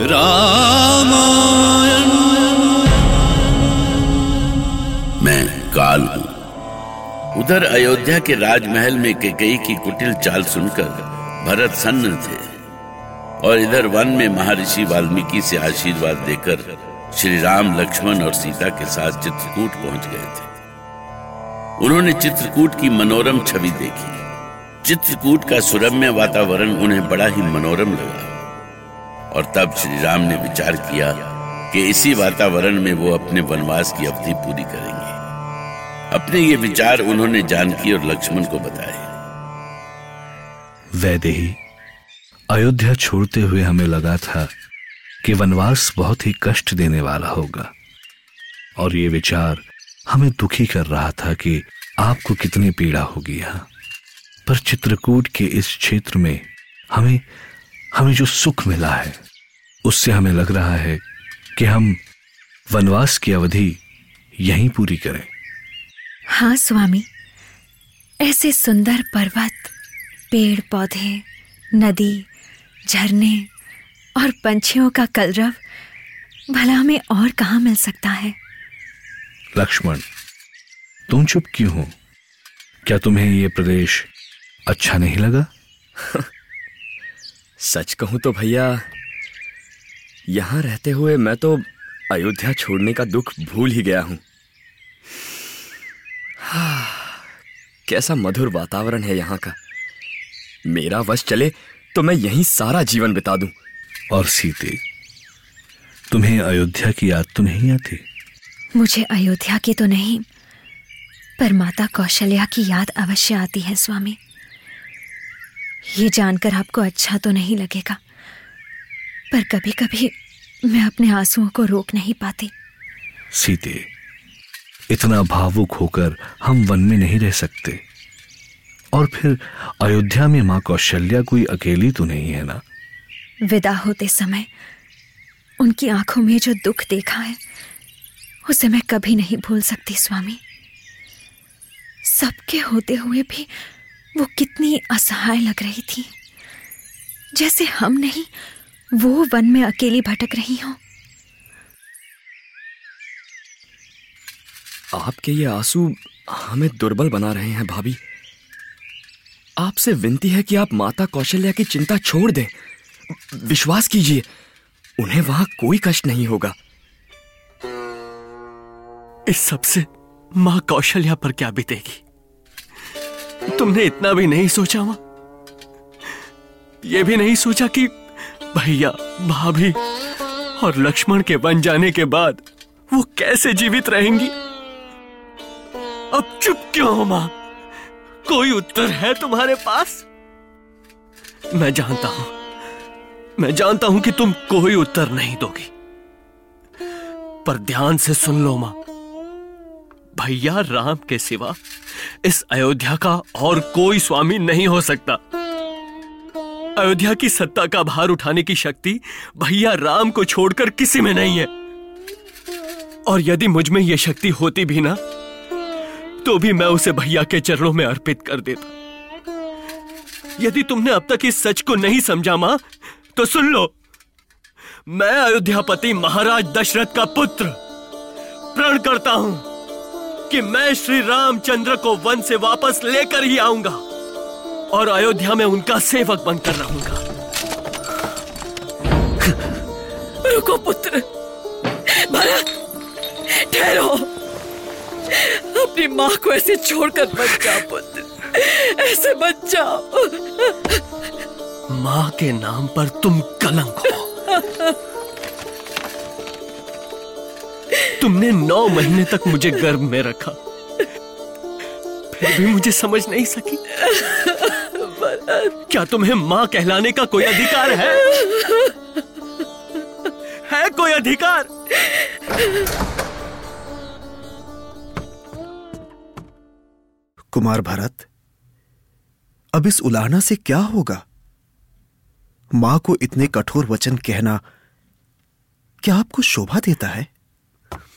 रामायण। मैं काल हूँ। उधर अयोध्या के राजमहल में केकई की कुटिल चाल सुनकर भरत सन्न थे और इधर वन में महर्षि वाल्मीकि से आशीर्वाद देकर श्री राम, लक्ष्मण और सीता के साथ चित्रकूट पहुँच गए थे। उन्होंने चित्रकूट की मनोरम छवि देखी। चित्रकूट का सुरम्य वातावरण उन्हें बड़ा ही मनोरम लगा। और तब श्री राम ने विचार किया कि इसी वातावरण में वो अपने वनवास की अवधि पूरी करेंगे। अपने ये विचार उन्होंने जानकी और लक्ष्मण को बताए। वैदेही, अयोध्या छोड़ते हुए हमें लगा था कि वनवास बहुत ही कष्ट देने वाला होगा। और ये विचार हमें दुखी कर रहा था कि आपको कितनी पीड़ा होगी यहाँ। पर चित्रकूट के इस क्षेत्र में हमें हमें जो सुख मिला है उससे हमें लग रहा है कि हम वनवास की अवधि यहीं पूरी करें। हाँ स्वामी। ऐसे सुंदर पर्वत पेड़ पौधे नदी झरने और पंछियों का कलरव भला हमें और कहाँ मिल सकता है? लक्ष्मण तुम चुप क्यों हो? क्या तुम्हें ये प्रदेश अच्छा नहीं लगा? सच कहूँ तो भैया यहाँ रहते हुए मैं तो अयोध्या छोड़ने का दुख भूल ही गया हूँ। हाँ, कैसा मधुर वातावरण है यहाँ का। मेरा वश चले तो मैं यहीं सारा जीवन बिता दूँ। और सीते तुम्हें अयोध्या की याद तो नहीं आती? मुझे अयोध्या की तो नहीं पर माता कौशल्या की याद अवश्य आती है स्वामी। ये जानकर आपको अच्छा तो नहीं लगेगा पर कभी कभी मैं अपने आंसुओं को रोक नहीं पाती। सीते इतना भावुक होकर हम वन में नहीं रह सकते। और फिर अयोध्या में माँ कौशल्या कोई अकेली तो नहीं है ना? विदा होते समय उनकी आँखों में जो दुख देखा है उसे मैं कभी नहीं भूल सकती स्वामी। सबके होते हुए भी वो कितनी असहाय लग रही थी। जैसे हम नहीं, वो वन में अकेली भटक रही हो। आपके ये आँसू हमें दुर्बल बना रहे हैं, भाभी। आपसे विनती है कि आप माता कौशल्या की चिंता छोड़ दें। विश्वास कीजिए, उन्हें वहाँ कोई कष्ट नहीं होगा। इस सबसे माँ कौशल्या पर क्या बीतेगी? तुमने इतना भी नहीं सोचा, माँ। यह भी नहीं सोचा कि भैया, भाभी और लक्ष्मण के बन जाने के बाद वो कैसे जीवित रहेंगी? अब चुप क्यों हो, माँ? कोई उत्तर है तुम्हारे पास? मैं जानता हूँ, मैं जानता हूँ कि तुम कोई उत्तर नहीं दोगी। पर ध्यान से सुन लो, माँ। भैया राम के सिवा इस अयोध्या का और कोई स्वामी नहीं हो सकता। अयोध्या की सत्ता का भार उठाने की शक्ति भैया राम को छोड़कर किसी में नहीं है। और यदि मुझमें यह शक्ति होती भी ना तो भी मैं उसे भैया के चरणों में अर्पित कर देता। यदि तुमने अब तक इस सच को नहीं समझा माँ तो सुन लो। मैं अयोध्यापति महाराज दशरथ का पुत्र प्रण करता हूँ। कि मैं श्री रामचंद्र को वन से वापस लेकर ही आऊँगा और अयोध्या में उनका सेवक बनकर रहूँगा। रुको पुत्र। भरत ठहरो। अपनी माँ को ऐसे छोड़कर मत जाओ पुत्र। ऐसे मत जाओ। माँ के नाम पर तुम कलंक हो। तुमने नौ महीने तक मुझे गर्भ में रखा। फिर भी मुझे समझ नहीं सकी। क्या तुम्हें माँ कहलाने का कोई अधिकार है? है कोई अधिकार? कुमार भरत, अब इस उलाहना से क्या होगा? माँ को इतने कठोर वचन कहना क्या आपको शोभा देता है?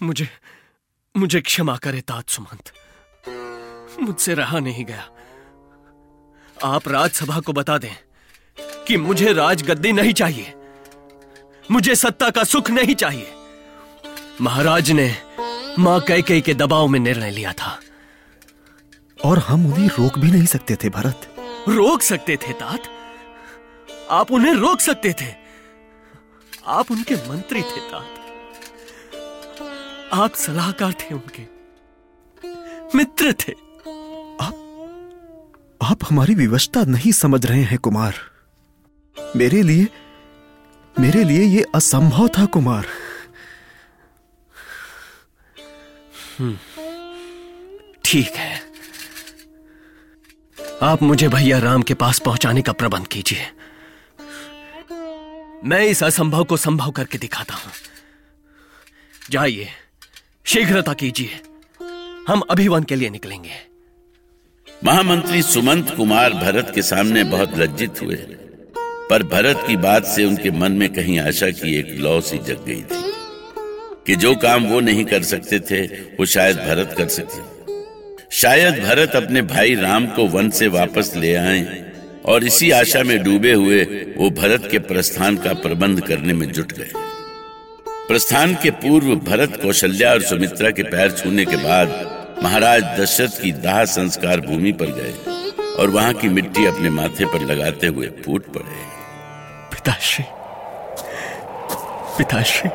मुझे मुझे क्षमा करे तात सुमंत। मुझसे रहा नहीं गया। आप राजसभा को बता दें कि मुझे राजगद्दी नहीं चाहिए। मुझे सत्ता का सुख नहीं चाहिए। महाराज ने माँ कैकई के दबाव में निर्णय लिया था। और हम उन्हें रोक भी नहीं सकते थे भरत। रोक सकते थे तात? आप उन्हें रोक सकते थे? आप उनके मंत्री थे तात। आप सलाहकार थे उनके। मित्र थे। आप हमारी विवशता नहीं समझ रहे हैं कुमार। मेरे लिए मेरे लिए यह असंभव था कुमार। ठीक है। आप मुझे भैया राम के पास पहुँचाने का प्रबंध कीजिए। मैं इस असंभव को संभव करके दिखाता हूँ। जाइए। शीघ्रता कीजिए। हम अभी वन के लिए निकलेंगे। महामंत्री सुमंत कुमार भरत के सामने बहुत लज्जित हुए, पर भरत की बात से उनके मन में कहीं आशा की एक लौ सी जग गई थी, कि जो काम वो नहीं कर सकते थे, वो शायद भरत कर सके। शायद भरत अपने भाई राम को वन से वापस ले आए, और इसी आशा में डूबे हुए वो भरत के प्रस्थान का प्रबंध करने में जुट गए। प्रस्थान के पूर्व भरत कौशल्या और सुमित्रा के पैर छूने के बाद महाराज दशरथ की दाह संस्कार भूमि पर गए और वहाँ की मिट्टी अपने माथे पर लगाते हुए फूट पड़े। पिताश्री पिताश्री,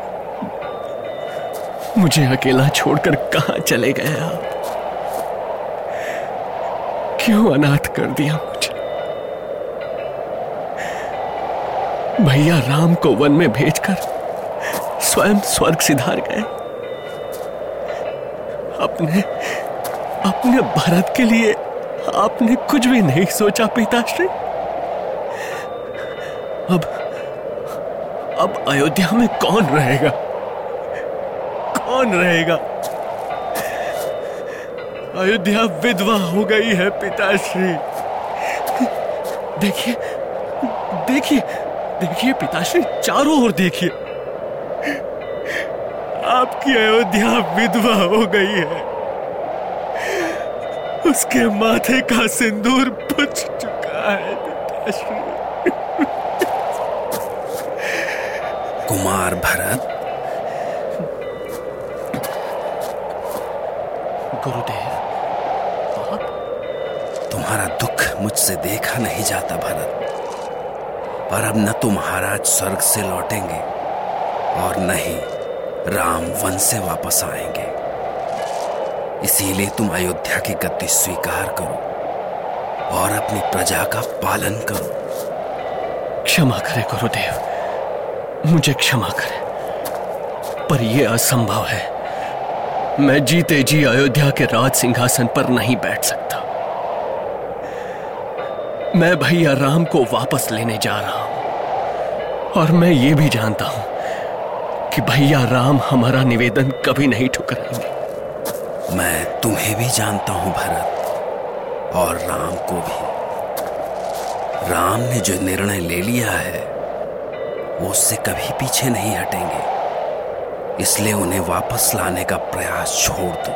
मुझे अकेला छोड़कर कहा चले गए आप? क्यों अनाथ कर दिया मुझे? भैया राम को वन में भेजकर स्वयं स्वर्ग सिधार गए। अपने अपने भरत के लिए आपने कुछ भी नहीं सोचा, पिताश्री। अब अब अयोध्या में कौन रहेगा? कौन रहेगा? अयोध्या विधवा हो गई है, पिताश्री। देखिए देखिए देखिए, पिताश्री, चारों ओर देखिए। आपकी अयोध्या विधवा हो गई है। उसके माथे का सिंदूर पुछ चुका है कुमार भरत? गुरुदेव आप तुम्हारा दुख मुझसे देखा नहीं जाता भरत। पर अब न तो महाराज स्वर्ग से लौटेंगे और न ही राम वन से वापस आएँगे। इसीलिए तुम अयोध्या की गद्दी स्वीकार करो और अपनी प्रजा का पालन करो। क्षमा करे, गुरुदेव। मुझे क्षमा करे। पर यह असंभव है। मैं जीते जी अयोध्या के राज सिंहासन पर नहीं बैठ सकता। मैं भैया राम को वापस लेने जा रहा हूँ। और मैं ये भी जानता हूँ कि भैया राम हमारा निवेदन कभी नहीं ठुकराएँगे। मैं तुम्हें भी जानता हूँ भरत, और राम को भी। राम ने जो निर्णय ले लिया है, वो उससे कभी पीछे नहीं हटेंगे। इसलिए उन्हें वापस लाने का प्रयास छोड़ दो,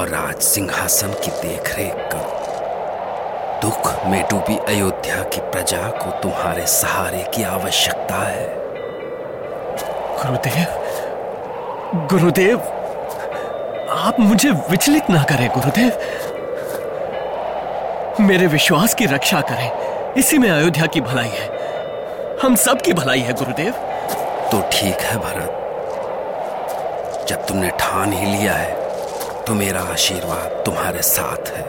और राज सिंहासन की देखरेख करो। दुख में डूबी अयोध्या की प्रजा को तुम्हारे सहारे की आवश्यकता है। गुरुदेव गुरुदेव आप मुझे विचलित ना करें गुरुदेव। मेरे विश्वास की रक्षा करें इसी में अयोध्या की भलाई है। हम सब की भलाई है गुरुदेव। तो ठीक है भरत। जब तुमने ठान ही लिया है तो मेरा आशीर्वाद तुम्हारे साथ है।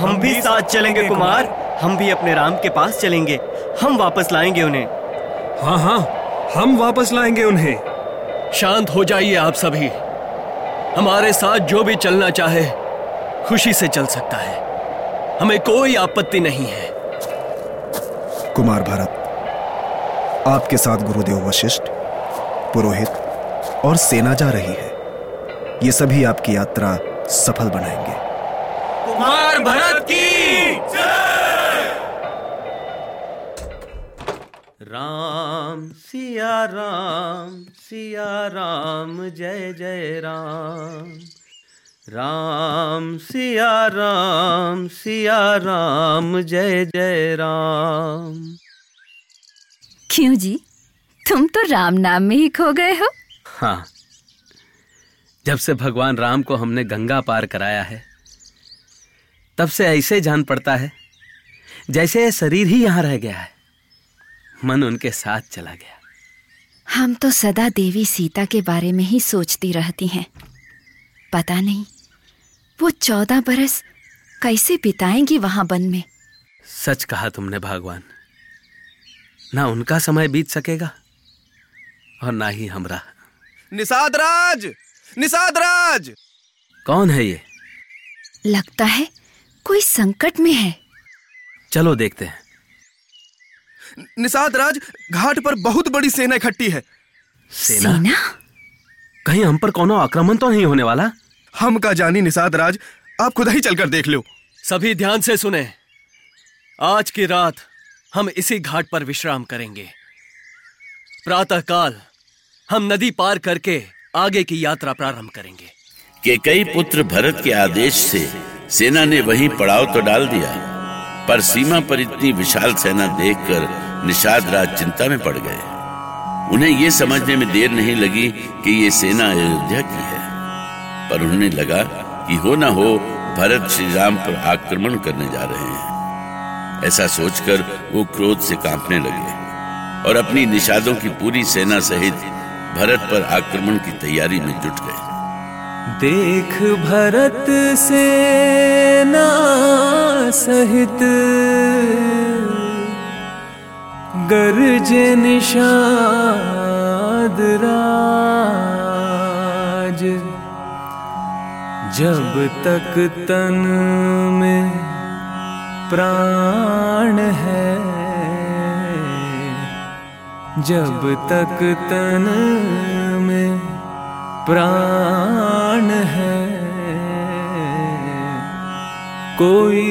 हम भी साथ चलेंगे कुमार। हम भी अपने राम के पास चलेंगे। हम वापस लाएँगे उन्हें। हाँ हाँ। हम वापस लाएँगे उन्हें। शांत हो जाइए आप सभी। हमारे साथ जो भी चलना चाहे खुशी से चल सकता है। हमें कोई आपत्ति नहीं है। कुमार भरत आपके साथ गुरुदेव वशिष्ठ पुरोहित और सेना जा रही है। ये सभी आपकी यात्रा सफल बनाएँगे। कुमार भरत की राम सिया राम सिया राम जय जय राम। राम सिया राम सिया राम जय जय राम। क्यों जी? तुम तो राम नाम में ही खो गए हो। हाँ। जब से भगवान राम को हमने गंगा पार कराया है तब से ऐसे जान पड़ता है जैसे शरीर ही यहाँ रह गया है। मन उनके साथ चला गया। हम तो सदा देवी सीता के बारे में ही सोचती रहती हैं। पता नहीं वो चौदह बरस कैसे बिताएँगी वहाँ वन में? सच कहा तुमने भगवान। ना उनका समय बीत सकेगा और ना ही हमरा। निषाद राज! निषाद राज! कौन है ये? लगता है कोई संकट में है। चलो देखते हैं। निषाद राज घाट पर बहुत बड़ी सेना इकट्ठी है। सेना? सेना? कहीं हम पर कोनो आक्रमण तो नहीं होने वाला? हम का जानी निषाद राज आप खुद ही चलकर देख लो। सभी ध्यान से सुने। आज की रात हम इसी घाट पर विश्राम करेंगे। प्रातः काल हम नदी पार करके आगे की यात्रा प्रारंभ करेंगे। के कई पुत्र भरत के आदेश से सेना ने वहीं पड़ाव तो डाल दिया पर सीमा पर इतनी विशाल सेना देखकर निषाद राज चिंता में पड़ गए। उन्हें यह समझने में देर नहीं लगी कि ये सेना अयोध्या की है। पर उन्हें लगा कि हो ना हो, भरत श्री राम पर आक्रमण करने जा रहे हैं। ऐसा सोचकर वो क्रोध से कांपने लगे और अपनी निषादों की पूरी सेना सहित भरत पर आक्रमण की तैयारी में जुट गए। देख भरत सेना सहित गरज निषाद राज, जब तक तन में प्राण है, जब तक तन में प्राण है, कोई